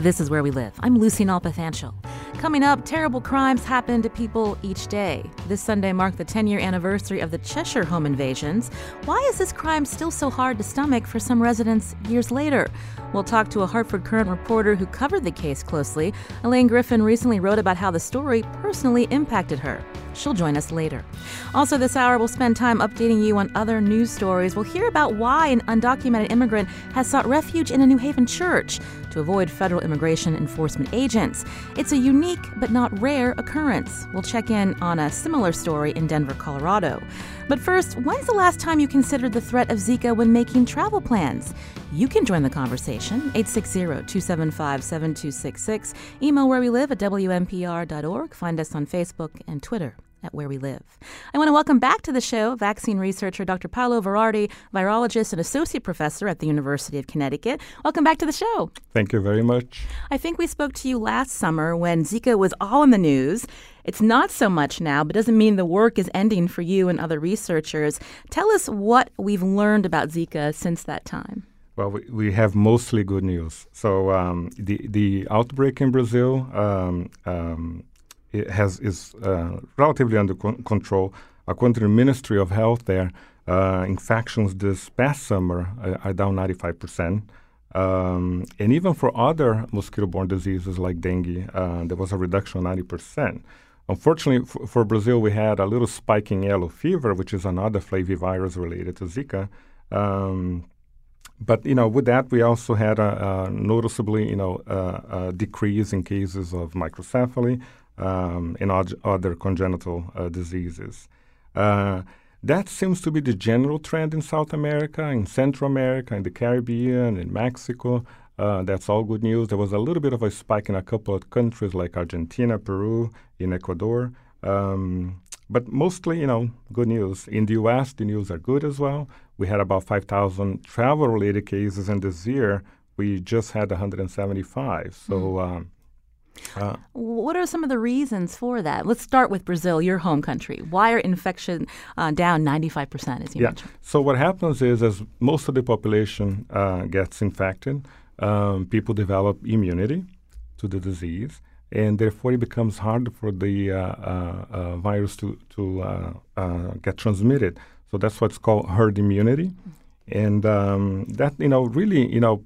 This is Where We Live. I'm Lucy Nalpathanchel. Coming up, terrible crimes happen to people each day. This Sunday marked the 10 year anniversary of the Cheshire home invasions. Why is this crime still so hard to stomach for some residents years later? We'll talk to a Hartford Courant reporter who covered the case closely. Alaine Griffin recently wrote about how the story personally impacted her. She'll join us later. Also, this hour, we'll spend time updating you on other news stories. We'll hear about why an undocumented immigrant has sought refuge in a New Haven church to avoid federal immigration enforcement agents. It's a unique but not rare occurrence. We'll check in on a similar story in Denver, Colorado. But first, when's the last time you considered the threat of Zika when making travel plans? You can join the conversation, 860 275 7266. Email where we live at WNPR.org. Find us on Facebook and Twitter at Where We Live. I want to welcome back to the show vaccine researcher Dr. Paolo Verardi, virologist and associate professor at the University of Connecticut. Welcome back to the show. Thank you very much. I think we spoke to you last summer when Zika was all in the news. It's not so much now, but doesn't mean the work is ending for you and other researchers. Tell us what we've learned about Zika since that time. Well, we, we have mostly good news. So um, the the outbreak in Brazil um, um, has is uh, relatively under con- control. According to the Ministry of Health, there uh, infections this past summer uh, are down 95 percent. Um, and even for other mosquito-borne diseases like dengue, uh, there was a reduction of 90%. Unfortunately, f- for Brazil, we had a little spike in yellow fever, which is another flavivirus related to Zika. Um, but you know, with that, we also had a, a noticeably, you know, a decrease in cases of microcephaly, um, and other congenital uh, diseases. Uh, that seems to be the general trend in South America, in Central America, in the Caribbean, in Mexico. Uh, that's all good news. There was a little bit of a spike in a couple of countries like Argentina, Peru, in Ecuador. Um, but mostly, you know, good news. In the U.S., the news are good as well. We had about 5,000 travel-related cases, and this year we just had 175. So mm. um, uh, what are some of the reasons for that? Let's start with Brazil, your home country. Why are infection uh, down 95%, as you yeah. mentioned? So, what happens is, as most of the population uh, gets infected, um, people develop immunity to the disease, and therefore it becomes harder for the uh, uh, uh, virus to, to get transmitted. So, that's what's called herd immunity. Mm-hmm. And um, that, you know, really, you know,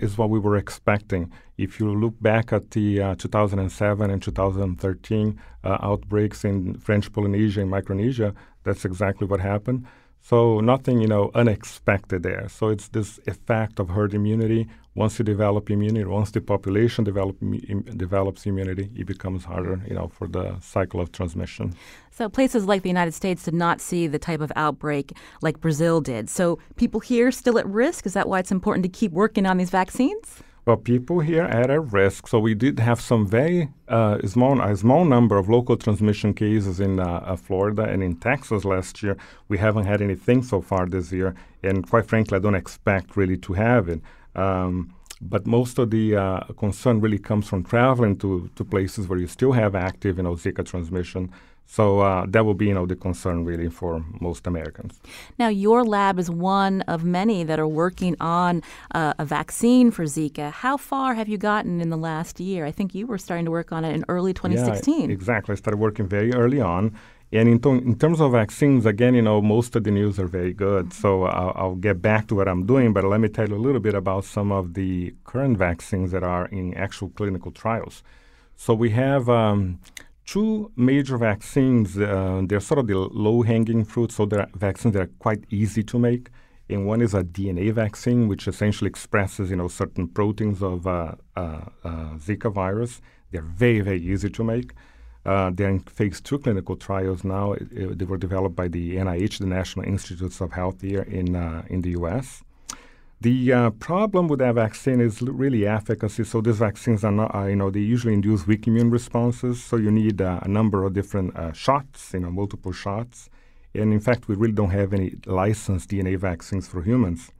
is what we were expecting if you look back at the uh, 2007 and 2013 uh, outbreaks in French Polynesia and Micronesia, that's exactly what happened. So nothing, you know, unexpected there. So it's this effect of herd immunity. Once you develop immunity, once the population develop, Im- develops immunity, it becomes harder, you know, for the cycle of transmission. So places like the United States did not see the type of outbreak like Brazil did. So people here still at risk. Is that why it's important to keep working on these vaccines? Well, people here are at risk. So we did have some very uh, small, a small number of local transmission cases in uh, uh, Florida and in Texas last year. We haven't had anything so far this year, and quite frankly, I don't expect really to have it. Um, but most of the uh, concern really comes from traveling to, to places where you still have active, you know, Zika transmission. So uh, that will be, you know, the concern really for most Americans. Now, your lab is one of many that are working on uh, a vaccine for Zika. How far have you gotten in the last year? I think you were starting to work on it in early 2016. Yeah, exactly. I started working very early on. And in, to- in, terms of vaccines, again, you know, most of the news are very good. So I'll, I'll, get back to what I'm doing, but let me tell you a little bit about some of the current vaccines that are in actual clinical trials. So we have um, two major vaccines. Uh, they're sort of the low-hanging fruit, so they're vaccines that are quite easy to make. And one is a DNA vaccine, which essentially expresses, you know, certain proteins of uh, uh, uh Zika virus. They're very, very easy to make. Uh, they're in phase two clinical trials now. It, it, they were developed by the NIH, the National Institutes of Health here in uh, in the U.S. The uh, problem with that vaccine is really efficacy. So these vaccines are not, uh, you know, they usually induce weak immune responses. So you need uh, a number of different uh, shots, you know, multiple shots. And in fact, we really don't have any licensed DNA vaccines for humans.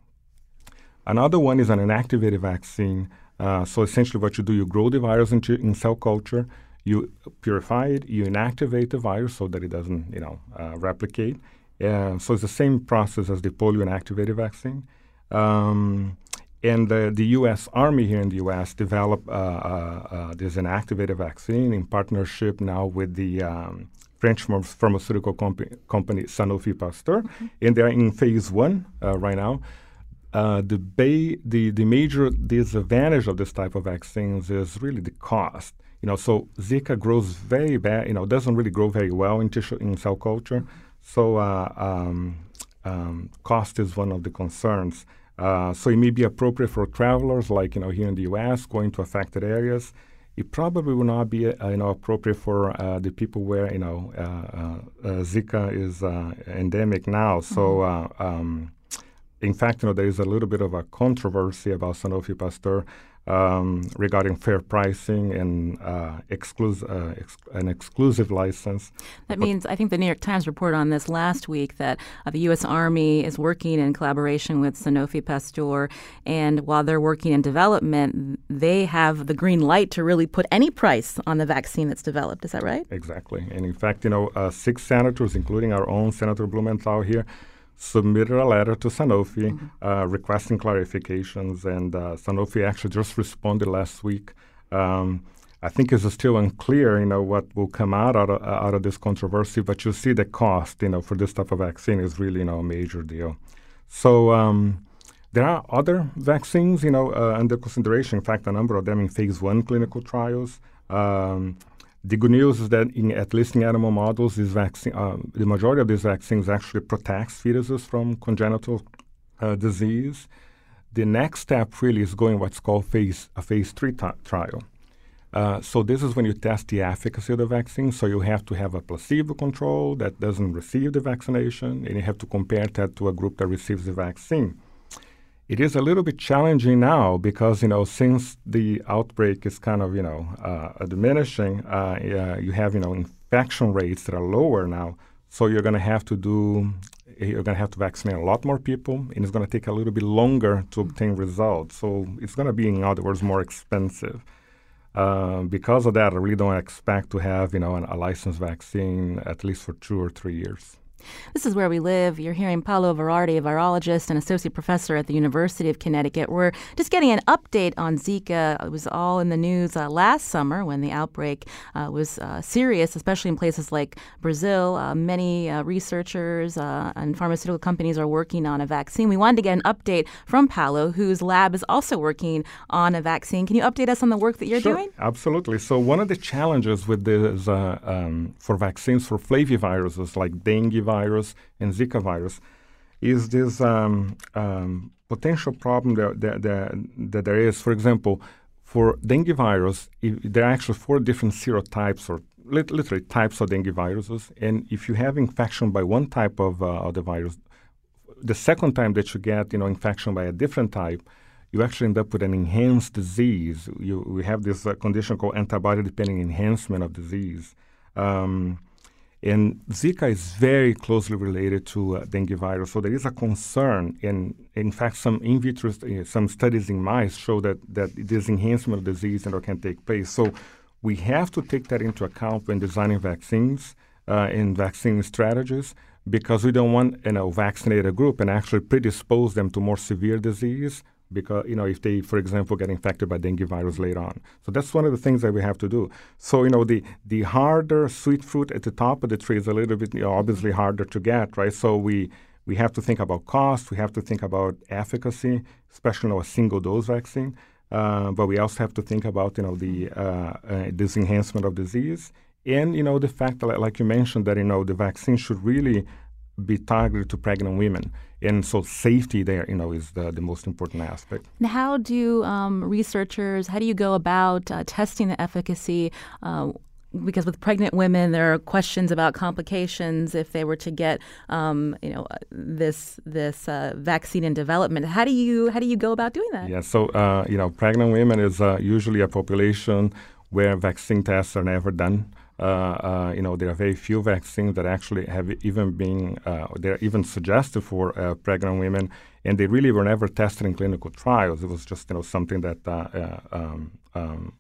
Another one is an inactivated vaccine. Uh, so essentially, what you do, you grow the virus in, in cell culture, you purify it, you inactivate the virus so that it doesn't, you know, uh, replicate. so it's the same process as the polio inactivated vaccine. Um, and the, the U.S. Army here in the U.S. developed uh, uh, uh, this inactivated vaccine in partnership now with the um, French pharmaceutical comp- company Sanofi Pasteur, mm-hmm. and they're in phase one uh, right now. Uh, the, ba- the the major disadvantage of this type of vaccines is really the cost. You know, so Zika grows very bad. You know, doesn't really grow very well in tissue in cell culture. So uh, um, um, cost is one of the concerns. Uh, so it may be appropriate for travelers, like you know here in the U.S., going to affected areas. It probably will not be uh, you know appropriate for uh, the people where you know uh, uh, Zika is endemic now. Mm-hmm. So. Um, in fact, you know, there is a little bit of a controversy about Sanofi Pasteur um, regarding fair pricing and uh, exclus- uh, ex- an exclusive license. That means, I think the New York Times reported on this last week that uh, the U.S. Army is working in collaboration with Sanofi Pasteur, and while they're working in development, they have the green light to really put any price on the vaccine that's developed. Is that right? Exactly. And in fact, you know, uh, six senators, including our own Senator Blumenthal here, submitted a letter to Sanofi mm-hmm. uh, requesting clarifications, and uh, Sanofi actually just responded last week. Um, I think it's still unclear, you know, what will come out of, uh, out of this controversy, but you see the cost, you know, for this type of vaccine is really, you know, a major deal. So um, there are other vaccines, you know, uh, under consideration. In fact, a number of them in phase one clinical trials. Um, the good news is that in at least in animal models, vaccine, uh, the majority of these vaccines actually protects fetuses from congenital uh, disease. The next step really is going what's called phase a phase three t- trial. Uh, so this is when you test the efficacy of the vaccine. So you have to have a placebo control that doesn't receive the vaccination, and you have to compare that to a group that receives the vaccine. It is a little bit challenging now because you know since the outbreak is kind of you know uh, diminishing, uh, you have you know infection rates that are lower now. So you're going to have to do you're going to have to vaccinate a lot more people, and it's going to take a little bit longer to obtain results. So it's going to be, in other words, more expensive. Uh, because of that, I really don't expect to have you know an, a licensed vaccine at least for two or three years. This is where we live. You're hearing Paolo Verardi, a virologist and associate professor at the University of Connecticut. We're just getting an update on Zika. It was all in the news uh, last summer when the outbreak uh, was uh, serious, especially in places like Brazil. Uh, many uh, researchers uh, and pharmaceutical companies are working on a vaccine. We wanted to get an update from Paolo, whose lab is also working on a vaccine. Can you update us on the work that you're sure, doing? Absolutely. So one of the challenges with this um, for vaccines for flaviviruses like dengue virus virus and Zika virus is this um, um, potential problem that, that, that, that, there is. For example, for dengue virus, there are actually four different serotypes or lit- literally types of dengue viruses. And if you have infection by one type of, uh, of the virus, the second time that you get you know infection by a different type, you actually end up with an enhanced disease. You, we have this uh, condition called antibody-dependent enhancement of disease. Um, and Zika is very closely related to uh, dengue virus. So there is a concern, and in fact, some in vitro, uh, some studies in mice show that, that this enhancement of disease know, can take place. So we have to take that into account when designing vaccines uh, and vaccine strategies because we don't want you know vaccinate a group and actually predispose them to more severe disease because you know if they for example get infected by dengue virus later on. So that's one of the things that we have to do. So you know the the harder sweet fruit at the top of the tree is a little bit you know, obviously harder to get right? So we we have to think about cost. We have to think about efficacy especially you know, a single dose vaccine. Uh, but we also have to think about you know the uh, uh, this enhancement of disease. And you know the fact that like you mentioned that you know the vaccine should really be targeted to pregnant women. And so safety there, you know, is the, the most important aspect. And how do um, researchers, how do you go about uh, testing the efficacy? Uh, because with pregnant women, there are questions about complications if they were to get, um, you know, this this uh, vaccine in development. How do you how do you go about doing that? Yeah, so uh, you know, pregnant women is uh, usually a population where vaccine tests are never done. Uh, uh, you know, there are very few vaccines that actually have even been, uh, they're even suggested for pregnant women, and they really were never tested in clinical trials. It was just, you know, something that, um, um,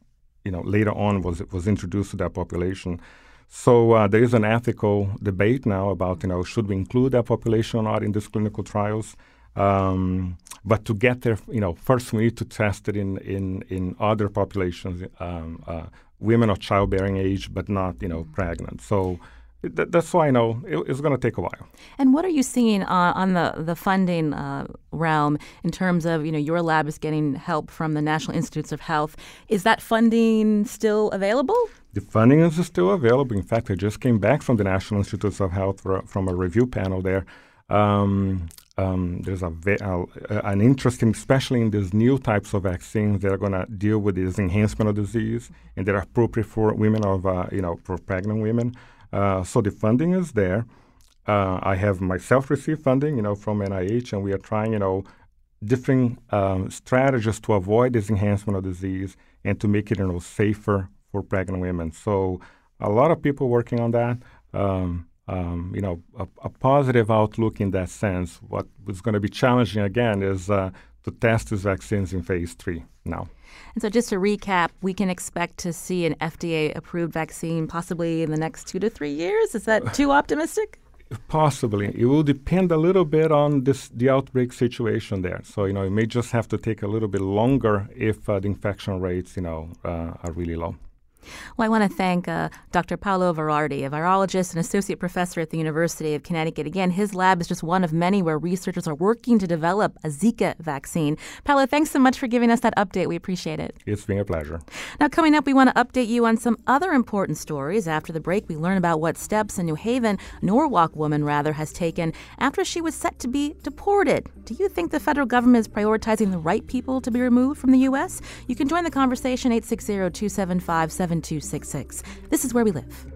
you know, later on was was introduced to that population. So uh, there is an ethical debate now about, you know, should we include that population or not in these clinical trials? Um, but to get there, you know, first we need to test it in in in other populations. Um, uh, women of childbearing age, but not you know pregnant. So th- that's why I know it, it's going to take a while. And what are you seeing uh, on the the funding uh, realm in terms of you know your lab is getting help from the National Institutes of Health? Is that funding still available? The funding is still available. In fact, I just came back from the National Institutes of Health for, from a review panel there. Um, um, there's a uh, an interesting, especially in these new types of vaccines that are going to deal with this enhancement of disease and that are appropriate for women of, uh, you know, for pregnant women. Uh, so the funding is there. Uh, I have myself received funding, you know, from NIH, and we are trying, you know, different um, strategies to avoid this enhancement of disease and to make it, you know, safer for pregnant women. So a lot of people working on that. Um, um, you know, a, a, positive outlook in that sense. What is going to be challenging again is uh, to test these vaccines in phase three now. And so, just to recap, we can expect to see an FDA approved vaccine possibly in the next two to three years. Is that too optimistic? Possibly. It will depend a little bit on this, the outbreak situation there. So, you know, it may just have to take a little bit longer if uh, the infection rates, you know, uh, are really low. Well, I want to thank uh, Dr. Paolo Verardi, a virologist and associate professor at the University of Connecticut. Again, his lab is just one of many where researchers are working to develop a Zika vaccine. Paolo, thanks so much for giving us that update. We appreciate it. It's been a pleasure. Now, coming up, we want to update you on some other important stories. After the break, we learn about what steps a New Haven, Norwalk woman rather, has taken after she was set to be deported. Do you think the federal government is prioritizing the right people to be removed from the U.S.? You can join the conversation 860 275 7266. This is where we live.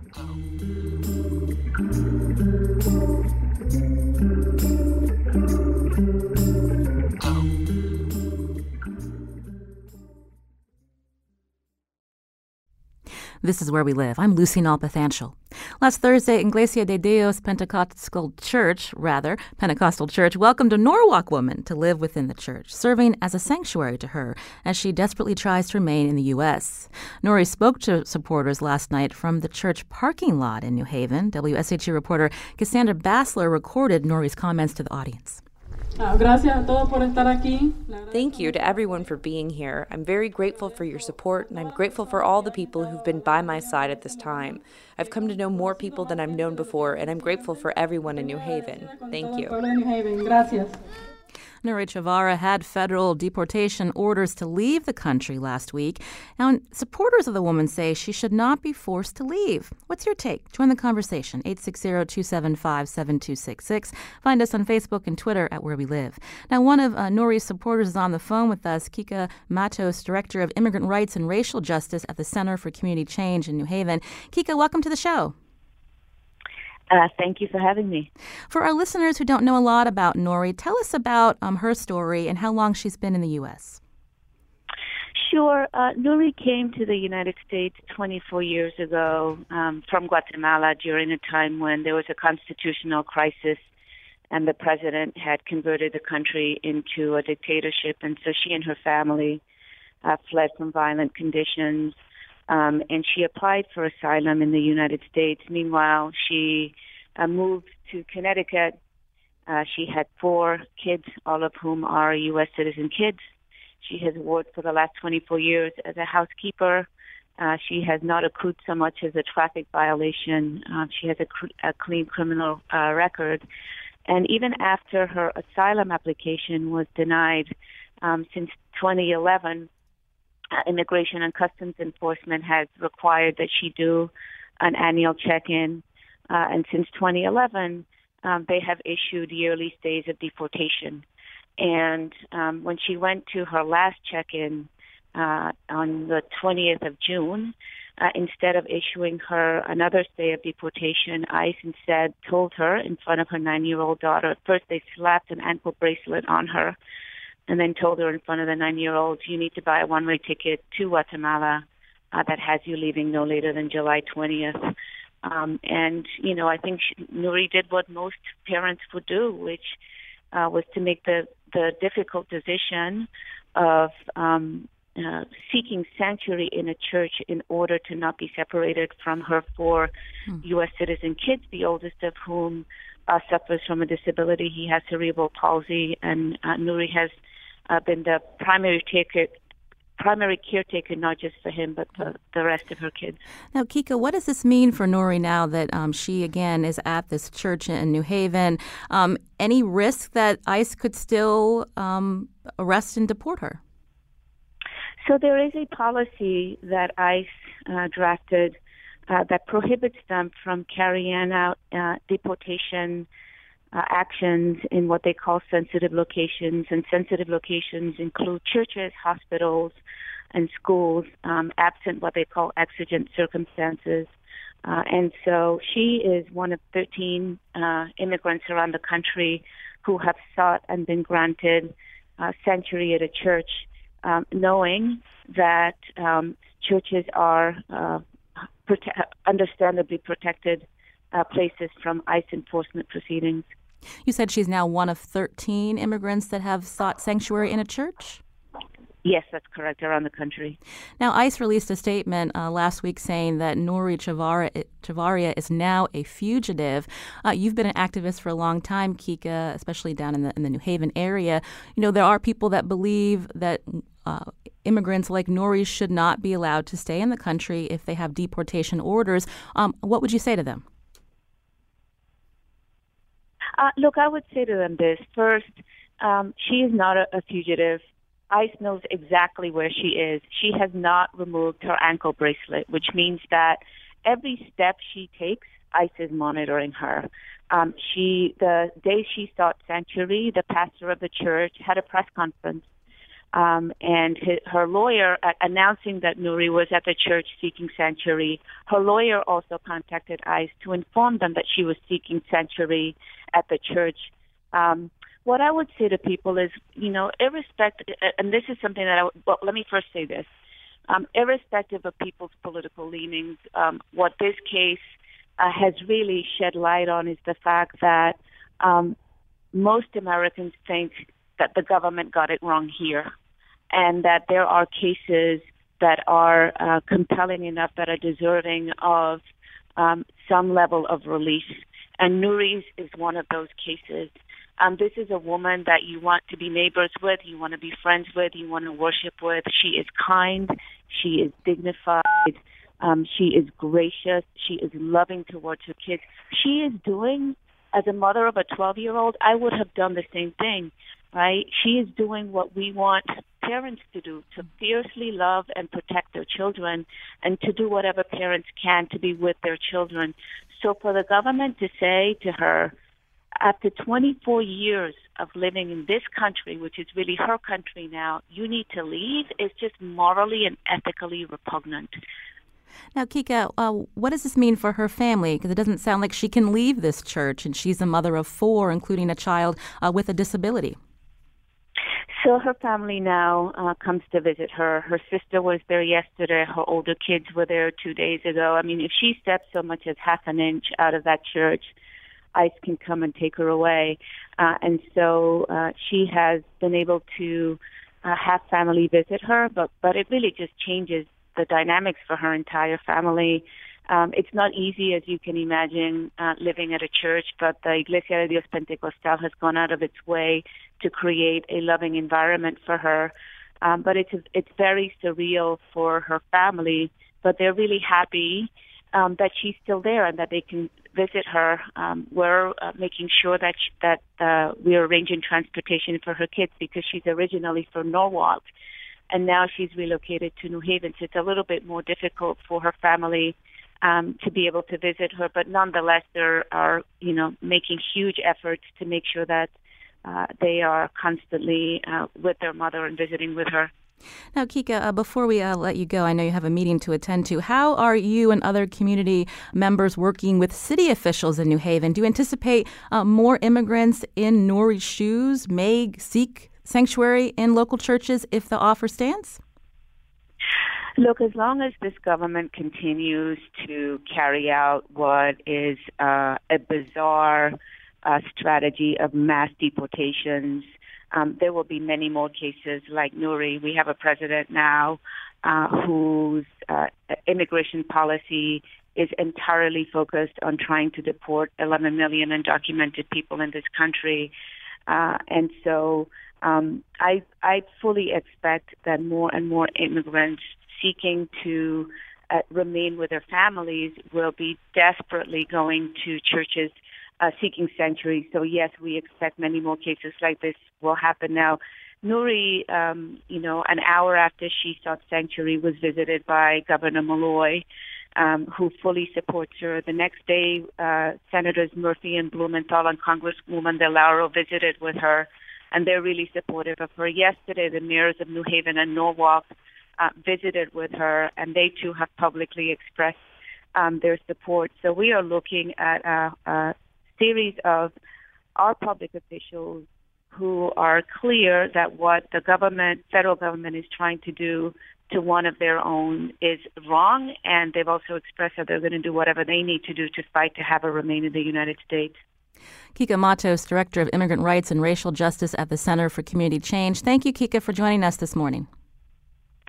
This is where we live. I'm Lucy Nalpathanchel. Last Thursday, Iglesia de Dios Pentecostal Church, rather, Pentecostal Church, welcomed a Norwalk woman to live within the church, serving as a sanctuary to her as she desperately tries to remain in the U.S. Nori spoke to supporters last night from the church parking lot in New Haven. WSHU reporter Cassandra Basler recorded Nori's comments to the audience. Thank you to everyone for being here. I'm very grateful for your support, and I'm grateful for all the people who've been by my side at this time. I've come to know more people than I've known before, and I'm grateful for everyone in New Haven. Thank you. Nuri Chavarria had federal deportation orders to leave the country last week. Now, supporters of the woman say she should not be forced to leave. What's your take? Join the conversation, 860-275-7266. Find us on Facebook and Twitter at Where We Live. Now, one of uh, Nori's supporters is on the phone with us, Kica Matos, Director of Immigrant Rights and Racial Justice at the Center for Community Change in New Haven. Kica, welcome to the show. Uh, thank you for having me. For our listeners who don't know a lot about Nori, tell us about um, her story and how long she's been in the U.S. Sure. Uh, Nuri came to the United States 24 years ago um, from Guatemala during a time when there was a constitutional crisis and the president had converted the country into a dictatorship. And so she and her family uh, fled from violent conditions um, and she applied for asylum in the United States. Meanwhile, she uh, moved to Connecticut. Uh, she had four kids, all of whom are U.S. citizen kids. She has worked for the last 24 years as a housekeeper. Uh, she has not accrued so much as a traffic violation. Uh, she has a, cr- a clean criminal uh, record. And even after her asylum application was denied um, since 2011, uh, Immigration and Customs Enforcement has required that she do an annual check-in, uh, and since 2011, um, they have issued yearly stays of deportation. And um, when she went to her last check-in uh, on the 20th of June, uh, instead of issuing her another stay of deportation, ICE instead told her in front of her nine-year-old daughter. First, they slapped an ankle bracelet on her, and then told her in front of the nine-year-old, "You need to buy a one-way ticket to Guatemala uh, that has you leaving no later than July 20th." Um, and you know, I think she, Nuri did what most parents would do, which uh, was to make the the difficult decision of um, uh, seeking sanctuary in a church in order to not be separated from her four hmm. U.S. citizen kids, the oldest of whom uh, suffers from a disability. He has cerebral palsy, and uh, Nuri has uh, been the primary taker, primary caretaker, not just for him, but for the rest of her kids. Now, Kica, what does this mean for Nuri now that um, she again is at this church in New Haven? Um, any risk that ICE could still um, arrest and deport her? So there is a policy that ICE uh, drafted uh, that prohibits them from carrying out uh, deportation uh, actions in what they call sensitive locations. And sensitive locations include churches, hospitals, and schools, um, absent what they call exigent circumstances. Uh, and so she is one of 13 uh, immigrants around the country who have sought and been granted sanctuary at a church um, knowing that um, churches are uh, prote- understandably protected uh, places from ICE enforcement proceedings. You said she's now one of 13 immigrants that have sought sanctuary in a church? Yes, that's correct, around the country. Now, ICE released a statement uh, last week saying that Nuri Chavarria, is now a fugitive. Uh, you've been an activist for a long time, Kica, especially down in the, in the New Haven area. You know, there are people that believe that uh, immigrants like Nuri should not be allowed to stay in the country if they have deportation orders. Um, what would you say to them? Uh, look, I would say to them this. First, um, she is not a, a fugitive. ICE knows exactly where she is. She has not removed her ankle bracelet, which means that every step she takes, ICE is monitoring her. Um, she, the day she sought sanctuary, the pastor of the church had a press conference, um, and his, her lawyer uh, announcing that Nuri was at the church seeking sanctuary. Her lawyer also contacted ICE to inform them that she was seeking sanctuary at the church. Um, what I would say to people is, you know, irrespective, and this is something that I, well, let me first say this. Um, irrespective of people's political leanings, um, what this case uh, has really shed light on is the fact that um, most Americans think that the government got it wrong here, and that there are cases that are uh, compelling enough that are deserving of um, some level of release. And Nuri's is one of those cases. Um, this is a woman that you want to be neighbors with, you want to be friends with, you want to worship with. She is kind, she is dignified, um, she is gracious, she is loving towards her kids. She is doing, as a mother of a 12 year old, I would have done the same thing, right? She is doing what we want parents to do to fiercely love and protect their children and to do whatever parents can to be with their children. So for the government to say to her, after 24 years of living in this country, which is really her country now, you need to leave is just morally and ethically repugnant. Now, Kica, uh, what does this mean for her family? Because it doesn't sound like she can leave this church, and she's a mother of four, including a child uh, with a disability. So her family now uh, comes to visit her. Her sister was there yesterday. Her older kids were there two days ago. I mean, if she steps so much as half an inch out of that church, ICE can come and take her away. Uh, and so uh, she has been able to uh, have family visit her, but but it really just changes the dynamics for her entire family. Um, it's not easy, as you can imagine, uh, living at a church, but the Iglesia de Dios Pentecostal has gone out of its way to create a loving environment for her. Um, but it's it's very surreal for her family, but they're really happy um, that she's still there and that they can visit her. Um, we're uh, making sure that she, that uh, we're arranging transportation for her kids because she's originally from Norwalk, and now she's relocated to New Haven. So it's a little bit more difficult for her family um, to be able to visit her. But nonetheless, they are you know making huge efforts to make sure that uh, they are constantly uh, with their mother and visiting with her. Now, Kica, uh, before we uh, let you go, I know you have a meeting to attend to. How are you and other community members working with city officials in New Haven? Do you anticipate uh, more immigrants in Nouri's shoes may seek sanctuary in local churches if the offer stands? Look, as long as this government continues to carry out what is uh, a bizarre uh, strategy of mass deportations, um, there will be many more cases like Nouri. We have a president now uh, whose uh, immigration policy is entirely focused on trying to deport 11 million undocumented people in this country. Uh, and so um, I, I fully expect that more and more immigrants seeking to uh, remain with their families will be desperately going to churches uh, seeking sanctuary. So yes, we expect many more cases like this will happen now. Nuri, um, you know, an hour after she sought sanctuary, was visited by Governor Malloy, um, who fully supports her. The next day, uh, Senators Murphy and Blumenthal and Congresswoman DeLauro visited with her, and they're really supportive of her. Yesterday, the mayors of New Haven and Norwalk uh, visited with her, and they too have publicly expressed um, their support. So we are looking at a, a series of our public officials who are clear that what the government, federal government, is trying to do to one of their own is wrong, and they've also expressed that they're going to do whatever they need to do to fight to have her remain in the United States. Kica Matos, Director of Immigrant Rights and Racial Justice at the Center for Community Change. Thank you, Kica, for joining us this morning.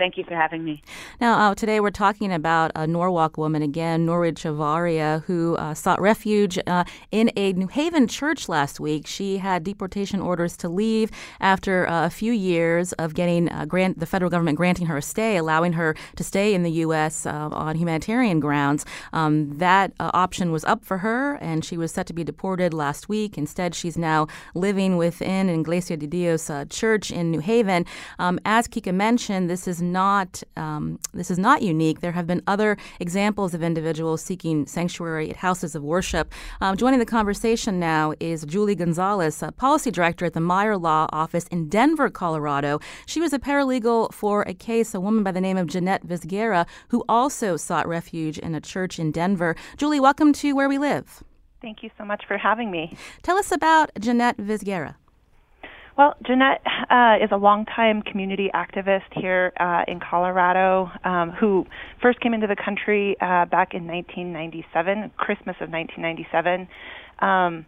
Thank you for having me. Now, uh, today we're talking about a Norwalk woman again, Nouri Chavarria, who uh, sought refuge uh, in a New Haven church last week. She had deportation orders to leave after uh, a few years of getting uh, grant, the federal government granting her a stay, allowing her to stay in the U.S. Uh, on humanitarian grounds. Um, that option was up for her, and she was set to be deported last week. Instead, she's now living within Iglesia de Dios church in New Haven. Um, as Kica mentioned, this is not um, this is not unique. There have been other examples of individuals seeking sanctuary at houses of worship. Um, joining the conversation now is Julie Gonzalez, policy director at the Meyer Law Office in Denver, Colorado. She was a paralegal for a case, a woman by the name of Jeanette Vizguerra, who also sought refuge in a church in Denver. Julie, welcome to Where We Live. Thank you so much for having me. Tell us about Jeanette Vizguerra. Well, Jeanette uh, is a longtime community activist here uh, in Colorado um, who first came into the country uh, back in 1997, Christmas of 1997, um,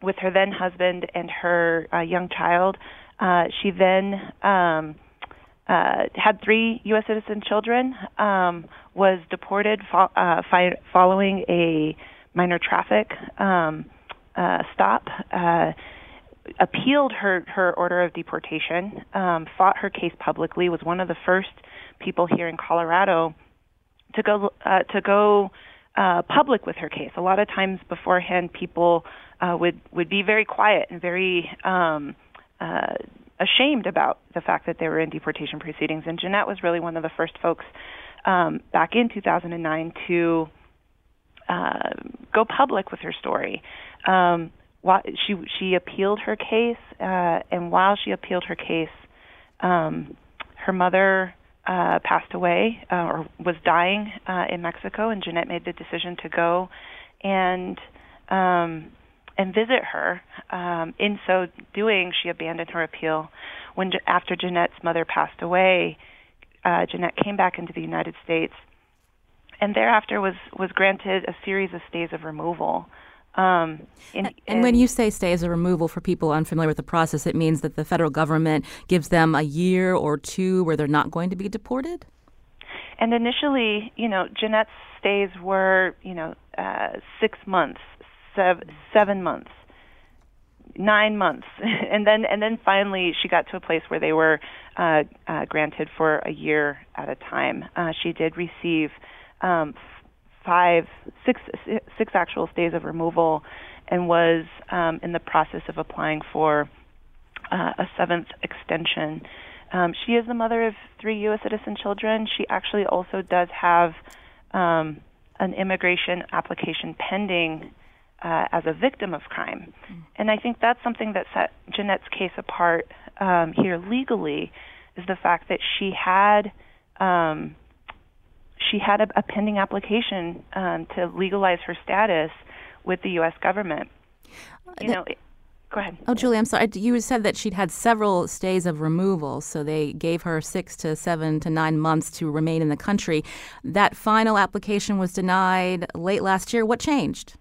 with her then husband and her uh, young child. Uh, she then um, uh, had three U.S. citizen children, um, was deported fo- uh, fi- following a minor traffic um, uh, stop. Uh, appealed her her order of deportation, um, fought her case publicly, was one of the first people here in Colorado to go uh, to go uh, public with her case. A lot of times beforehand, people uh, would would be very quiet and very um, uh, ashamed about the fact that they were in deportation proceedings. And Jeanette was really one of the first folks um, back in 2009 to uh, go public with her story. Um, she she appealed her case, uh, and while she appealed her case, um, her mother uh, passed away uh, or was dying uh, in Mexico, and Jeanette made the decision to go and um, and visit her. Um, in so doing, she abandoned her appeal. When after Jeanette's mother passed away, uh, Jeanette came back into the United States, and thereafter was was granted a series of stays of removal. Um, and, and, when you say stay as a removal for people unfamiliar with the process, it means that the federal government gives them a year or two where they're not going to be deported? And initially, you know, Jeanette's stays were, you know, uh, six months, sev- seven months, nine months, and then and then finally she got to a place where they were uh, uh, granted for a year at a time. Uh, she did receive um, five, six, six actual stays of removal, and was um, in the process of applying for uh, a seventh extension. Um, she is the mother of three U.S. citizen children. She actually also does have um, an immigration application pending uh, as a victim of crime. Mm. And I think that's something that set Jeanette's case apart um, here legally is the fact that she had um, she had a, a pending application um, to legalize her status with the U.S. government. You know, Go ahead. Oh, Julie, I'm sorry. You said that she'd had several stays of removal, so they gave her six to seven to nine months to remain in the country. That final application was denied late last year. What changed?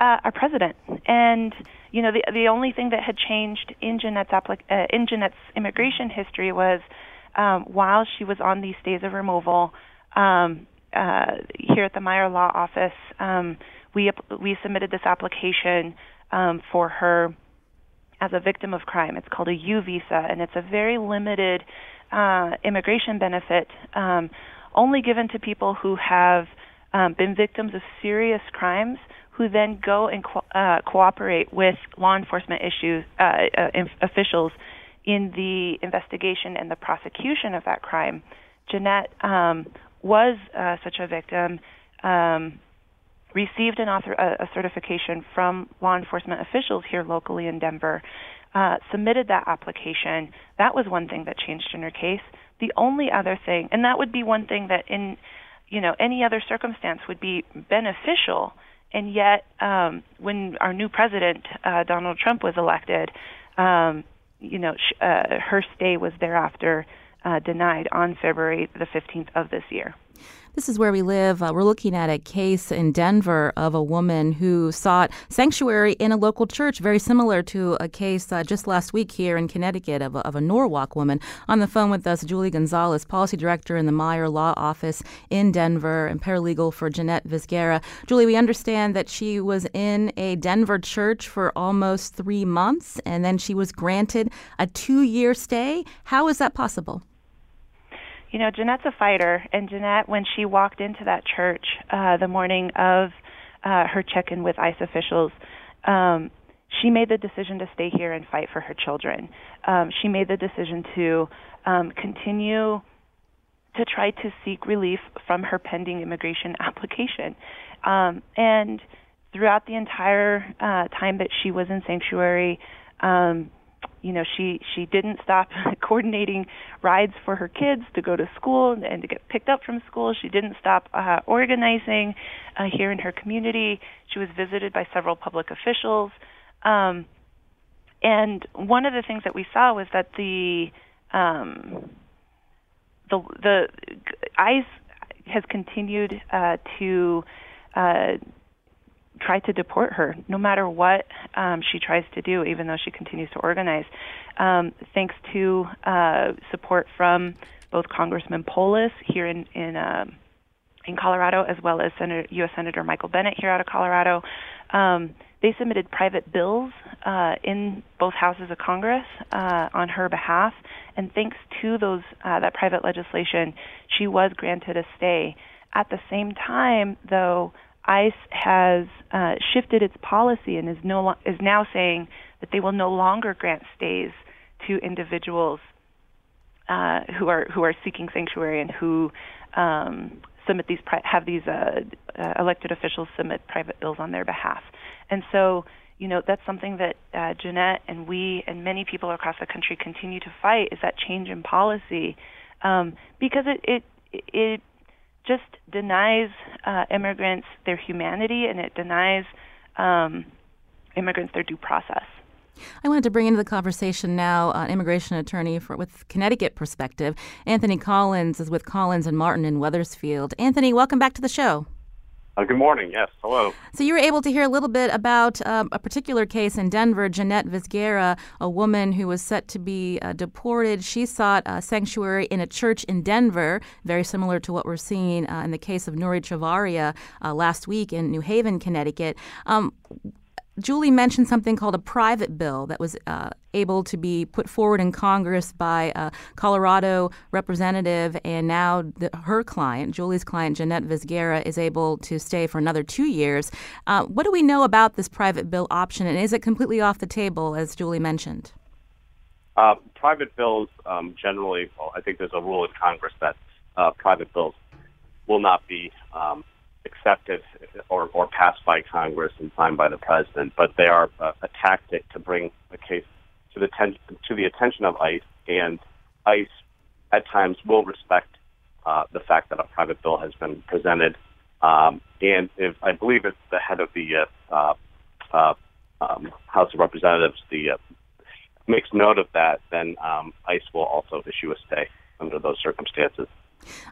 Uh, our president, and you know, the the only thing that had changed in Jeanette's applic- uh, in Jeanette's immigration history was um, while she was on these stays of removal um, uh, here at the Meyer Law Office, um, we we submitted this application um, for her as a victim of crime. It's called a U visa, and it's a very limited uh, immigration benefit, um, only given to people who have um, been victims of serious crimes, who then go and co- uh, cooperate with law enforcement issues uh, uh, officials in the investigation and the prosecution of that crime. Jeanette um, was uh, such a victim. Um, received an author a, a certification from law enforcement officials here locally in Denver, uh, submitted that application. That was one thing that changed in her case. The only other thing, and that would be one thing that in you know any other circumstance would be beneficial, and yet um, when our new president uh, Donald Trump was elected, um, you know sh- uh, her stay was thereafter uh, denied on February the 15th of this year. This is where we live. Uh, we're looking at a case in Denver of a woman who sought sanctuary in a local church, very similar to a case uh, just last week here in Connecticut of a, of a Norwalk woman. On the phone with us, Julie Gonzalez, policy director in the Meyer Law Office in Denver and paralegal for Jeanette Vizguerra. Julie, we understand that she was in a Denver church for almost three months and then she was granted a two year stay. How is that possible? You know, Jeanette's a fighter, and Jeanette, when she walked into that church uh, the morning of uh, her check-in with ICE officials, um, she made the decision to stay here and fight for her children. Um, she made the decision to um, continue to try to seek relief from her pending immigration application. Um, and throughout the entire uh, time that she was in sanctuary, um, you know she she didn't stop coordinating rides for her kids to go to school and to get picked up from school. She didn't stop uh, organizing uh, here in her community. She was visited by several public officials. Um, and one of the things that we saw was that the um, the the ICE has continued uh, to uh, try to deport her, no matter what um, she tries to do, even though she continues to organize. Um, thanks to uh, support from both Congressman Polis here in in, uh, in Colorado, as well as Senator, U.S. Senator Michael Bennet here out of Colorado. Um, they submitted private bills uh, in both houses of Congress uh, on her behalf, and thanks to those uh, that private legislation, she was granted a stay. At the same time, though, ICE has uh, shifted its policy and is no is now saying that they will no longer grant stays to individuals uh, who are who are seeking sanctuary and who um, submit these pri- have these uh, uh, elected officials submit private bills on their behalf, and so you know that's something that uh, Jeanette and we and many people across the country continue to fight is that change in policy um, because it it it just denies uh, immigrants their humanity and it denies um, immigrants their due process. I wanted to bring into the conversation now an immigration attorney for, with Connecticut perspective. Anthony Collins is with Collins and Martin in Wethersfield. Anthony, welcome back to the show. Uh, good morning. Yes, hello. So you were able to hear a little bit about um, a particular case in Denver, Jeanette Vizguerra, a woman who was set to be uh, deported. She sought uh, sanctuary in a church in Denver, very similar to what we're seeing uh, in the case of Nuri Chavarria uh, last week in New Haven, Connecticut. Um, Julie mentioned something called a private bill that was uh, able to be put forward in Congress by a Colorado representative, and now the, her client, Julie's client, Jeanette Vizguerra, is able to stay for another two years. Uh, what do we know about this private bill option, and is it completely off the table, as Julie mentioned? Uh, private bills um, generally, well, I think there's a rule in Congress that uh, private bills will not be um, accepted or, or passed by Congress and signed by the president, but they are a, a tactic to bring the case to the ten, to the attention of ICE and ICE at times will respect uh, the fact that a private bill has been presented. Um, and if I believe it's the head of the uh, uh, um, House of Representatives, the uh, makes note of that, then um, ICE will also issue a stay under those circumstances.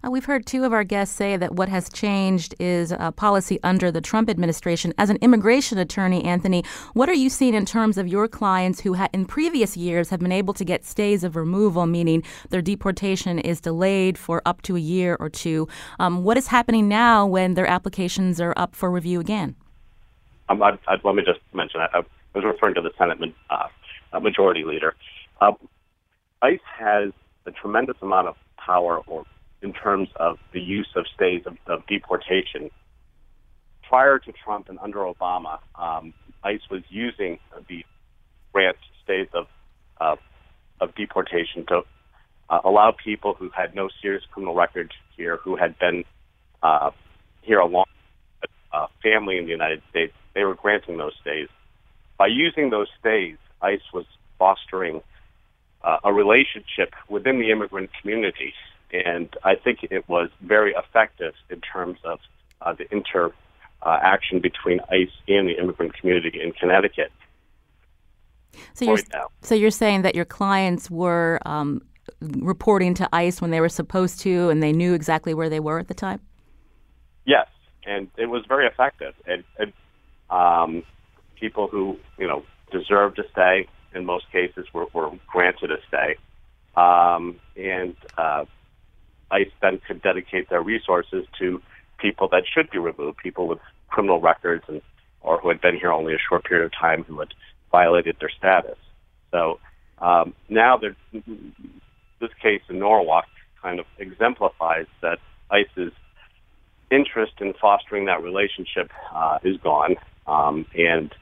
Uh, we've heard two of our guests say that what has changed is a policy under the Trump administration. As an immigration attorney, Anthony, what are you seeing in terms of your clients who ha- in previous years have been able to get stays of removal, meaning their deportation is delayed for up to a year or two? Um, what is happening now when their applications are up for review again? Um, I, I, let me just mention, I, I, was referring to the Senate uh, Majority Leader. Uh, ICE has a tremendous amount of power or in terms of the use of stays of, of deportation. Prior to Trump and under Obama, um, ICE was using the grant stays of of deportation to uh, allow people who had no serious criminal record here, who had been uh, here a long uh, family in the United States, they were granting those stays. By using those stays, ICE was fostering uh, a relationship within the immigrant community and I think it was very effective in terms of uh, the interaction uh, between ICE and the immigrant community in Connecticut. So you're, so you're saying that your clients were um, reporting to ICE when they were supposed to, and they knew exactly where they were at the time. Yes, and it was very effective. And, and um, people who you know deserved to stay, in most cases, were, were granted a stay. Um, and uh, ICE then could dedicate their resources to people that should be removed, people with criminal records and or who had been here only a short period of time who had violated their status. So um, now this case in Norwalk kind of exemplifies that ICE's interest in fostering that relationship uh, is gone, um, and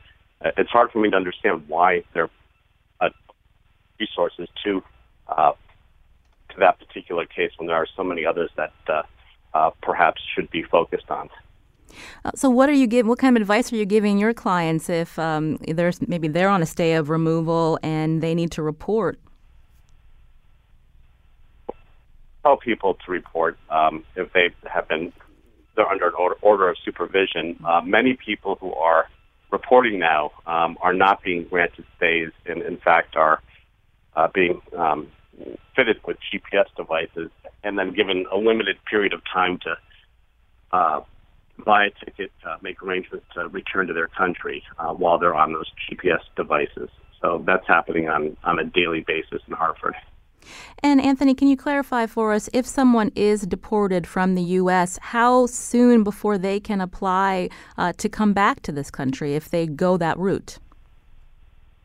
it's hard for me to understand why their uh, resources to uh, to that particular case when there are so many others that uh, uh, perhaps should be focused on. Uh, so, what are you give? What kind of advice are you giving your clients if um, there's maybe they're on a stay of removal and they need to report? Tell people to report um, if they have been they're under an order, order of supervision. Uh, many people who are reporting now um, are not being granted stays, and in fact are uh, being um, fitted with GPS devices and then given a limited period of time to uh, buy a ticket, uh, make arrangements to return to their country uh, while they're on those GPS devices. So that's happening on, on a daily basis in Hartford. And Anthony, can you clarify for us if someone is deported from the U.S., how soon before they can apply uh, to come back to this country if they go that route?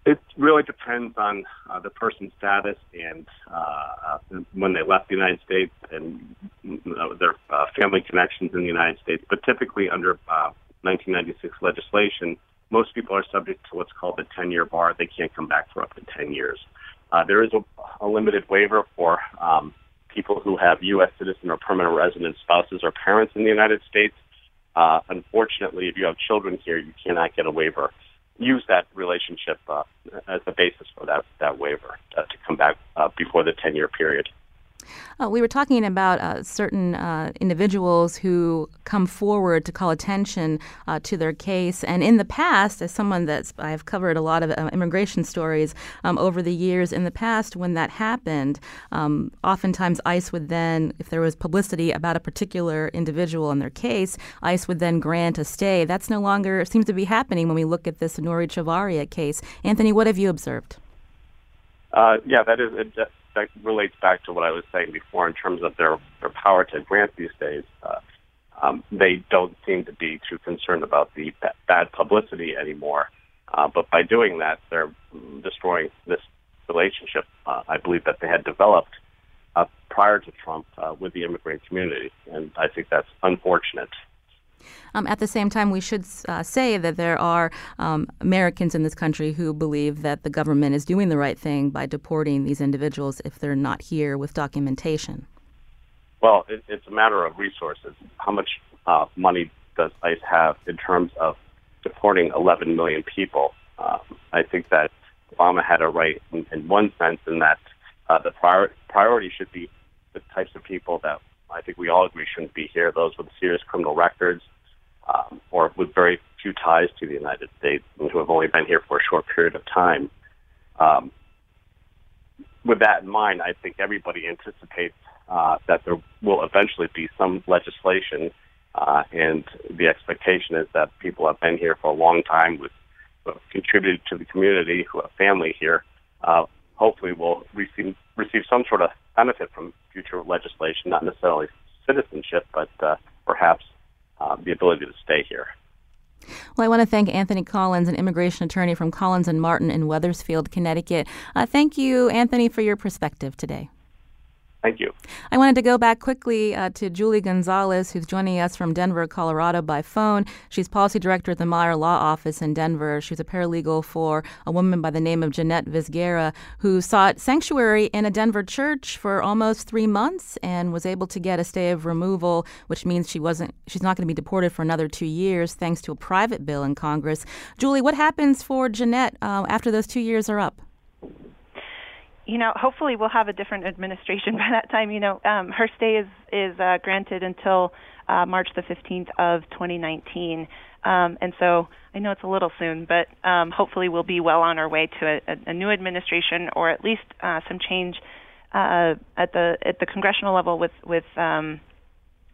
It really depends on uh, the person's status and uh, when they left the United States and uh, their uh, family connections in the United States. But typically, under uh, 1996 legislation, most people are subject to what's called the 10-year bar. They can't come back for up to 10 years. Uh, there is a, a limited waiver for um, people who have U.S. citizen or permanent resident spouses or parents in the United States. Uh, unfortunately, if you have children here, you cannot get a waiver use that relationship uh, as the basis for that that waiver uh, to come back uh, before the 10 year period. Uh, we were talking about uh, certain uh, individuals who come forward to call attention uh, to their case. And in the past, as someone that's I've covered a lot of uh, immigration stories um, over the years, in the past when that happened, um, oftentimes ICE would then, if there was publicity about a particular individual in their case, ICE would then grant a stay. That's no longer seems to be happening when we look at this Nury Chavarria case. Anthony, what have you observed? Uh, yeah, that is that relates back to what I was saying before in terms of their, their power to grant these days. Uh, um, they don't seem to be too concerned about the b- bad publicity anymore. Uh, but by doing that, they're destroying this relationship, uh, I believe, that they had developed uh, prior to Trump uh, with the immigrant community. And I think that's unfortunate. Um, at the same time, we should uh, say that there are um, Americans in this country who believe that the government is doing the right thing by deporting these individuals if they're not here with documentation. Well, it, it's a matter of resources. How much uh, money does ICE have in terms of deporting 11 million people? Um, I think that Obama had a right in, in one sense in that Uh, the prior- priority should be the types of people that I think we all agree shouldn't be here, those with serious criminal records um, or with very few ties to the United States and who have only been here for a short period of time. Um, with that in mind, I think everybody anticipates uh, that there will eventually be some legislation, uh, and the expectation is that people who have been here for a long time, with who have contributed to the community, who have family here, uh, hopefully will receive receive some sort of benefit from future legislation, not necessarily citizenship, but uh, perhaps uh, the ability to stay here. Well, I want to thank Anthony Collins, an immigration attorney from Collins and Martin in Wethersfield, Connecticut. Uh, thank you, Anthony, for your perspective today. Thank you. I wanted to go back quickly uh, to Julie Gonzalez, who's joining us from Denver, Colorado by phone. She's policy director at the Meyer Law Office in Denver. She's a paralegal for a woman by the name of Jeanette Vizguerra, who sought sanctuary in a Denver church for almost three months and was able to get a stay of removal, which means she wasn't she's not going to be deported for another two years, thanks to a private bill in Congress. Julie, what happens for Jeanette uh, after those two years are up? You know, hopefully we'll have a different administration by that time. You know, um, her stay is is uh, granted until uh, March the 15th of 2019, um, and so I know it's a little soon, but um, hopefully we'll be well on our way to a, a new administration or at least uh, some change uh, at the at the congressional level with with um,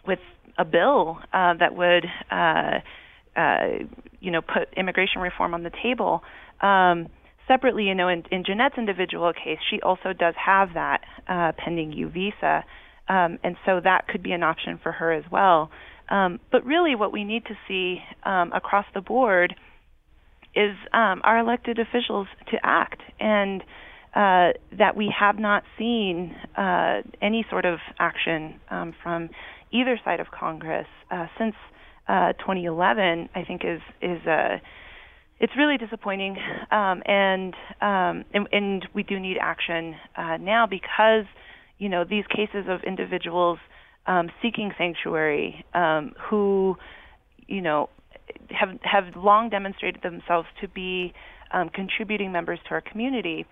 with a bill uh, that would uh, uh, you know put immigration reform on the table. Um, separately, you know, in, in Jeanette's individual case, she also does have that uh, pending U visa, um, and so that could be an option for her as well. Um, but really, what we need to see um, across the board is um, our elected officials to act, and uh, that we have not seen uh, any sort of action um, from either side of Congress uh, since uh, 2011. I think is is a it's really disappointing, um, and, um, and and we do need action uh, now because you know these cases of individuals um, seeking sanctuary um, who you know have have long demonstrated themselves to be um, contributing members to our community.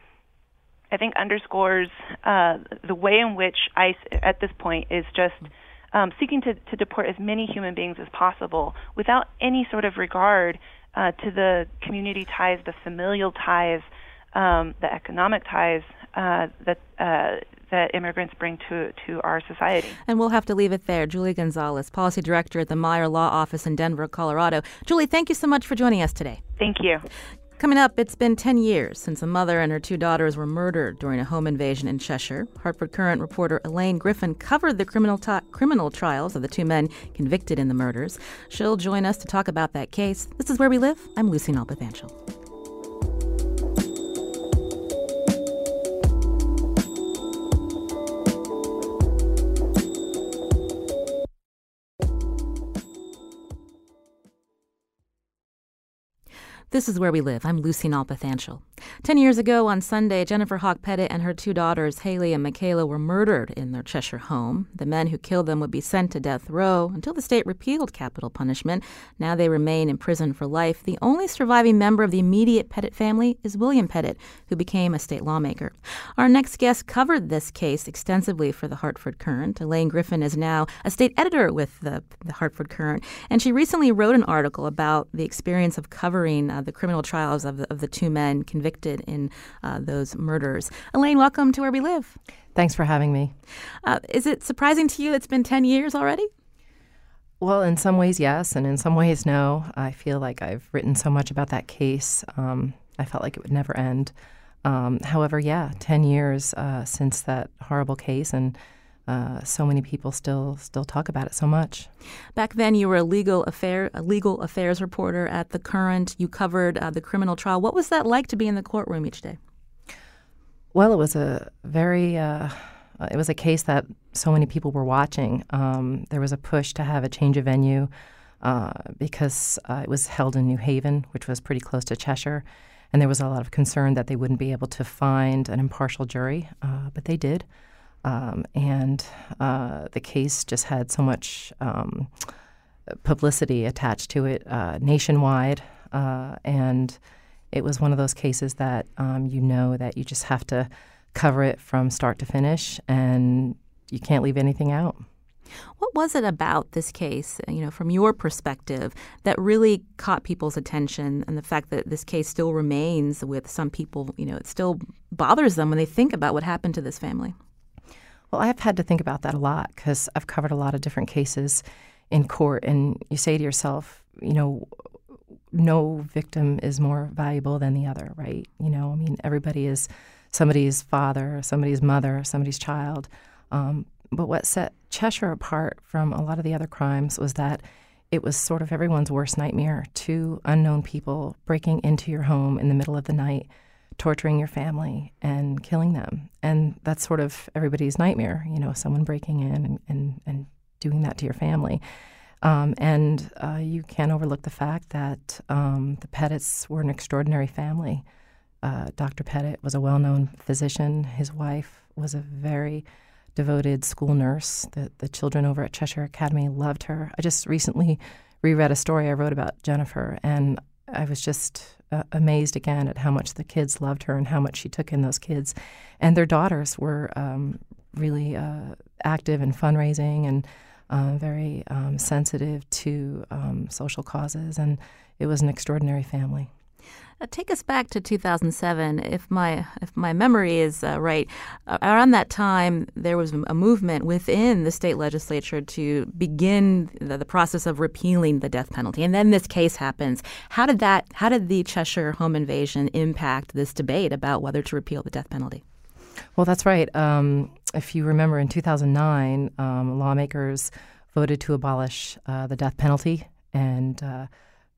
I think underscores uh, the way in which ICE at this point is just um, seeking to, to deport as many human beings as possible without any sort of regard uh, to the community ties, the familial ties, um, the economic ties uh, that uh, that immigrants bring to to our society. And we'll have to leave it there. Julie Gonzalez, policy director at the Meyer Law Office in Denver, Colorado. Julie, thank you so much for joining us today. Thank you. Coming up, it's been 10 years since a mother and her two daughters were murdered during a home invasion in Cheshire. Hartford Courant reporter Alaine Griffin covered the criminal, ta- criminal trials of the two men convicted in the murders. She'll join us to talk about that case. This is Where We Live. I'm Lucy Nalpathanchil. This is Where We Live. I'm Lucy Nalpathanchil. Ten years ago on Sunday, Jennifer Hawke-Petit and her two daughters, Hayley and Michaela, were murdered in their Cheshire home. The men who killed them would be sent to death row until the state repealed capital punishment. Now they remain in prison for life. The only surviving member of the immediate Petit family is William Petit, who became a state lawmaker. Our next guest covered this case extensively for the Hartford Courant. Alaine Griffin is now a state editor with the, the Hartford Courant, and she recently wrote an article about the experience of covering uh, the criminal trials of the, of the two men convicted in uh, those murders. Alaine, welcome to Where We Live. Thanks for having me. Uh, is it surprising to you that it's been 10 years already? Well, in some ways, yes, and in some ways, no. I feel like I've written so much about that case. Um, I felt like it would never end. Um, however, yeah, 10 years uh, since that horrible case, and uh, so many people still still talk about it so much. Back then, you were a legal affair a legal affairs reporter at the Courant. You covered uh, the criminal trial. What was that like to be in the courtroom each day? Well, it was a very uh, it was a case that so many people were watching. Um, there was a push to have a change of venue uh, because uh, it was held in New Haven, which was pretty close to Cheshire. And there was a lot of concern that they wouldn't be able to find an impartial jury, uh, but they did. Um, and uh, the case just had so much um, publicity attached to it uh, nationwide. Uh, and it was one of those cases that um, you know that you just have to cover it from start to finish, and you can't leave anything out. What was it about this case, you know, from your perspective, that really caught people's attention and the fact that this case still remains with some people, you know, it still bothers them when they think about what happened to this family? Well, I've had to think about that a lot because I've covered a lot of different cases in court, and you say to yourself, you know, no victim is more valuable than the other, right? You know, I mean, everybody is somebody's father, somebody's mother, somebody's child. Um, but what set Cheshire apart from a lot of the other crimes was that it was sort of everyone's worst nightmare two unknown people breaking into your home in the middle of the night, torturing your family, and killing them. And that's sort of everybody's nightmare, you know, someone breaking in and, and, and doing that to your family. Um, and uh, you can't overlook the fact that um, the Petits were an extraordinary family. Uh, Dr. Petit was a well known physician. His wife was a very devoted school nurse. The, the children over at Cheshire Academy loved her. I just recently reread a story I wrote about Jennifer, and I was just uh, amazed again at how much the kids loved her and how much she took in those kids. And their daughters were um, really uh, active in fundraising and uh, very um, sensitive to um, social causes, and it was an extraordinary family. Uh, take us back to 2007, if my if my memory is uh, right. Uh, around that time, there was a movement within the state legislature to begin the, the, process of repealing the death penalty, and then this case happens. How did that? How did the Cheshire home invasion impact this debate about whether to repeal the death penalty? Well, that's right. Um, if you remember, in 2009, um, lawmakers voted to abolish uh, the death penalty, and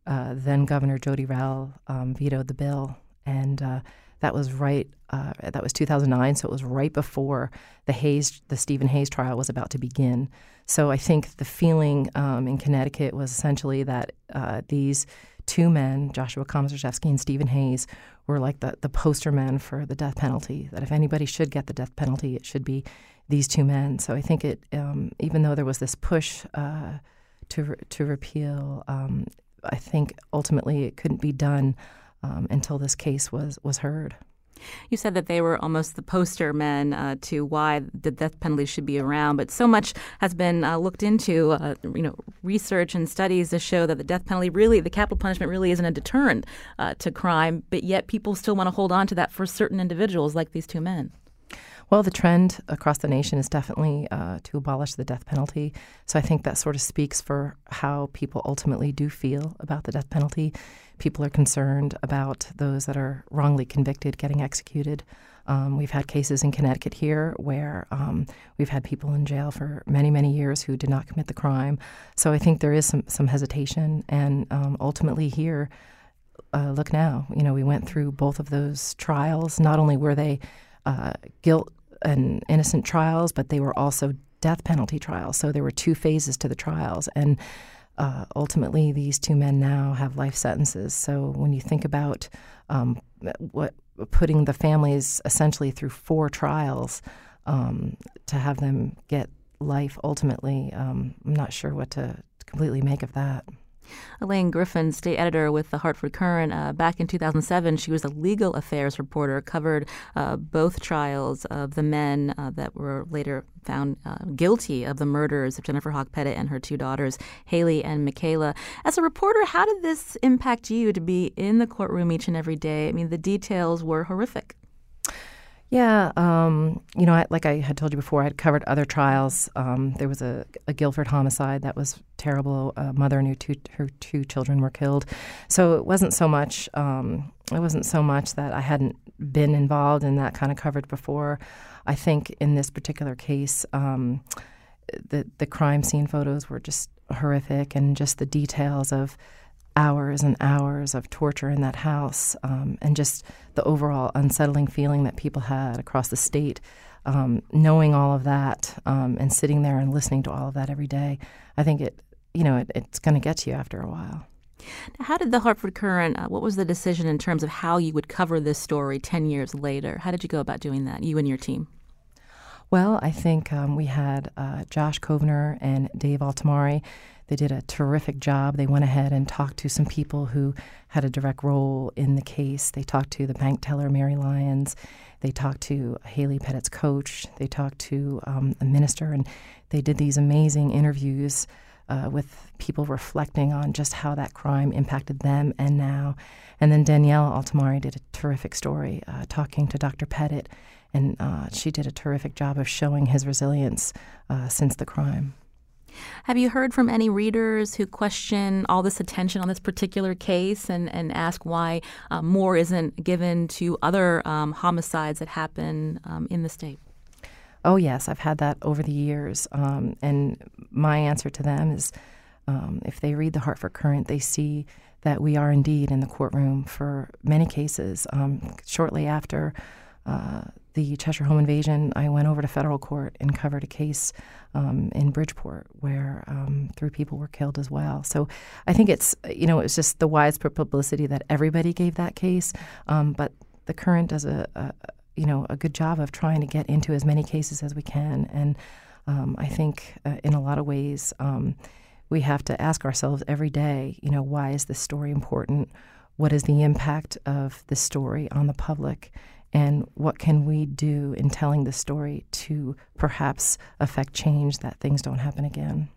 uh, then Governor Jodi Rell um, vetoed the bill, and uh, that was right. Uh, that was 2009, so it was right before the Hayes, the Steven Hayes trial was about to begin. So I think the feeling um, in Connecticut was essentially that uh, these two men, Joshua Komisarjevsky and Steven Hayes, were like the, the poster men for the death penalty. That if anybody should get the death penalty, it should be these two men. So I think it, um, even though there was this push uh, to to repeal, um, I think ultimately it couldn't be done um, until this case was was heard. You said that they were almost the poster men uh, to why the death penalty should be around, but so much has been uh, looked into, uh, you know, research and studies to show that the death penalty really, the capital punishment really isn't a deterrent uh, to crime, but yet people still want to hold on to that for certain individuals like these two men. Well, the trend across the nation is definitely uh, to abolish the death penalty. So I think that sort of speaks for how people ultimately do feel about the death penalty. People are concerned about those that are wrongly convicted getting executed. Um, we've had cases in Connecticut here where um, we've had people in jail for many, many years who did not commit the crime. So I think there is some, some hesitation. And um, ultimately, here, uh, look now, you know, we went through both of those trials. Not only were they uh, guilt and innocent trials, but they were also death penalty trials. So there were two phases to the trials. And uh, ultimately, these two men now have life sentences. So when you think about um, what putting the families essentially through four trials um, to have them get life ultimately, um, I'm not sure what to completely make of that. Alaine Griffin, state editor with the Hartford Courant. Uh, back in 2007, she was a legal affairs reporter, covered uh, both trials of the men uh, that were later found uh, guilty of the murders of Jennifer Hawke-Petit and her two daughters, Hayley and Michaela. As a reporter, how did this impact you to be in the courtroom each and every day? I mean, the details were horrific. Yeah, um, you know, I, like I had told you before, I had covered other trials. Um, there was a, a, Guilford homicide that was terrible. A mother and her two, her two children were killed. So it wasn't so much. Um, it wasn't so much that I hadn't been involved in that kind of coverage before. I think in this particular case, um, the the crime scene photos were just horrific, and just the details of hours and hours of torture in that house, um, and just the overall unsettling feeling that people had across the state. Um, knowing all of that um, and sitting there and listening to all of that every day, I think it, you know, it, it's going to get to you after a while. Now, how did the Hartford Courant, Uh, what was the decision in terms of how you would cover this story ten years later? How did you go about doing that, you and your team? Well, I think um, we had uh, Josh Kovner and Dave Altimari they did a terrific job. They went ahead and talked to some people who had a direct role in the case. They talked to the bank teller, Mary Lyons. They talked to Hayley Petit's coach. They talked to um, a minister, and they did these amazing interviews uh, with people reflecting on just how that crime impacted them and now. And then Danielle Altamari did a terrific story uh, talking to Dr. Petit, and uh, she did a terrific job of showing his resilience uh, since the crime. Have you heard from any readers who question all this attention on this particular case and, and ask why uh, more isn't given to other um, homicides that happen um, in the state? Oh, yes, I've had that over the years. Um, and my answer to them is um, if they read the Hartford Courant, they see that we are indeed in the courtroom for many cases. Um, shortly after uh, the Cheshire home invasion, I went over to federal court and covered a case um, in Bridgeport where um, three people were killed as well. So I think it's, you know, it's just the widespread publicity that everybody gave that case. Um, but the Courant does a, a, you know, a good job of trying to get into as many cases as we can. And um, I think uh, in a lot of ways, um, we have to ask ourselves every day, you know, why is this story important? What is the impact of this story on the public? And what can we do in telling the story to perhaps affect change that things don't happen again?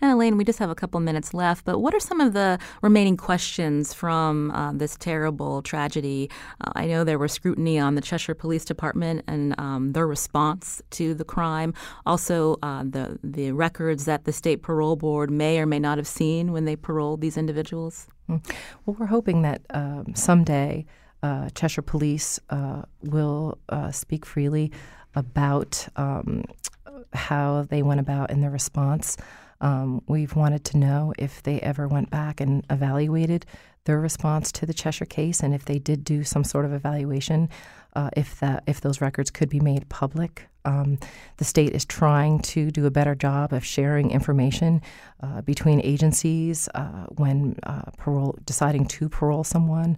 And Alaine, we just have a couple minutes left, but what are some of the remaining questions from uh, this terrible tragedy? Uh, I know there was scrutiny on the Cheshire Police Department and um, their response to the crime. Also, uh, the the records that the state parole board may or may not have seen when they paroled these individuals. Mm. Well, we're hoping that um, someday uh, Cheshire Police uh, will uh, speak freely about um, how they went about in their response. Um, we've wanted to know if they ever went back and evaluated their response to the Cheshire case, and if they did do some sort of evaluation, uh, if that if those records could be made public. Um, the state is trying to do a better job of sharing information uh, between agencies uh, when parole deciding to parole someone.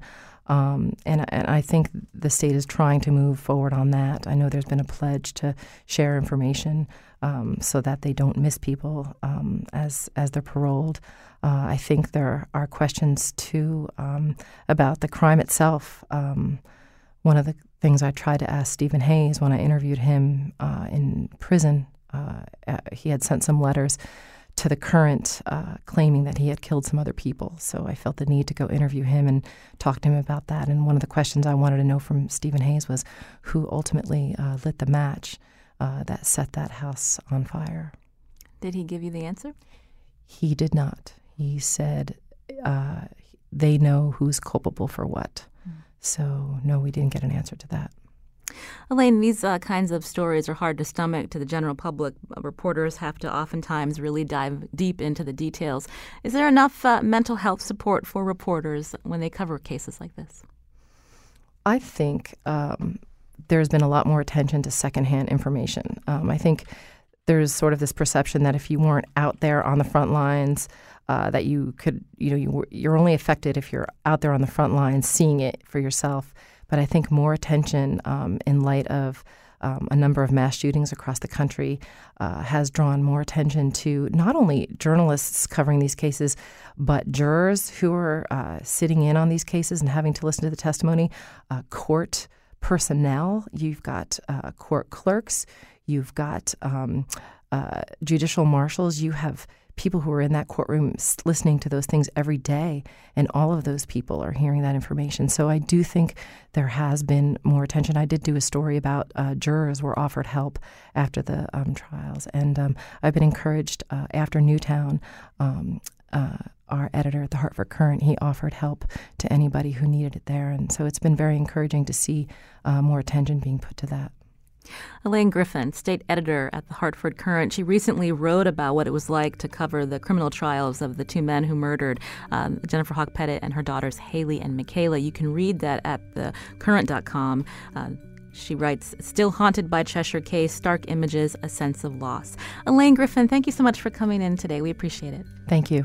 Um, and, and I think the state is trying to move forward on that. I know there's been a pledge to share information um, so that they don't miss people um, as as they're paroled. Uh, I think there are questions too um, about the crime itself. Um, one of the things I tried to ask Steven Hayes when I interviewed him uh, in prison, uh, he had sent some letters to the Courant, uh, claiming that he had killed some other people. So I felt the need to go interview him and talk to him about that. And one of the questions I wanted to know from Steven Hayes was who ultimately uh, lit the match uh, that set that house on fire. Did he give you the answer? He did not. He said uh, they know who's culpable for what. Mm. So, no, we didn't get an answer to that. Alaine, these uh, kinds of stories are hard to stomach to the general public. Reporters have to oftentimes really dive deep into the details. Is there enough uh, mental health support for reporters when they cover cases like this? I think um, there's been a lot more attention to secondhand information. Um, I think there's sort of this perception that if you weren't out there on the front lines, uh, that you could, you know, you, you're only affected if you're out there on the front lines seeing it for yourself. But I think more attention um, in light of um, a number of mass shootings across the country uh, has drawn more attention to not only journalists covering these cases, but jurors who are uh, sitting in on these cases and having to listen to the testimony, uh, court personnel. You've got uh, court clerks, you've got um, uh, judicial marshals, you have people who are in that courtroom listening to those things every day, and all of those people are hearing that information. So I do think there has been more attention. I did do a story about uh, jurors were offered help after the um, trials, and um, I've been encouraged uh, after Newtown. Um, uh, our editor at the Hartford Courant, he offered help to anybody who needed it there. And so it's been very encouraging to see uh, more attention being put to that. Alaine Griffin, state editor at the Hartford Courant, she recently wrote about what it was like to cover the criminal trials of the two men who murdered um, Jennifer Hawke-Petit and her daughters Hayley and Michaela. You can read that at the Courant.com. Uh, she writes, Still haunted by Cheshire case, stark images, a sense of loss. Alaine Griffin, thank you so much for coming in today. We appreciate it. Thank you.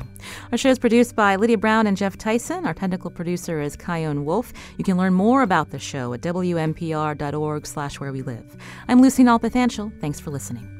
Our show is produced by Lydia Brown and Jeff Tyson. Our technical producer is Chion Wolf. You can learn more about the show at wnpr.org slash where we live. I'm Lucy Nalpathanchil. Thanks for listening.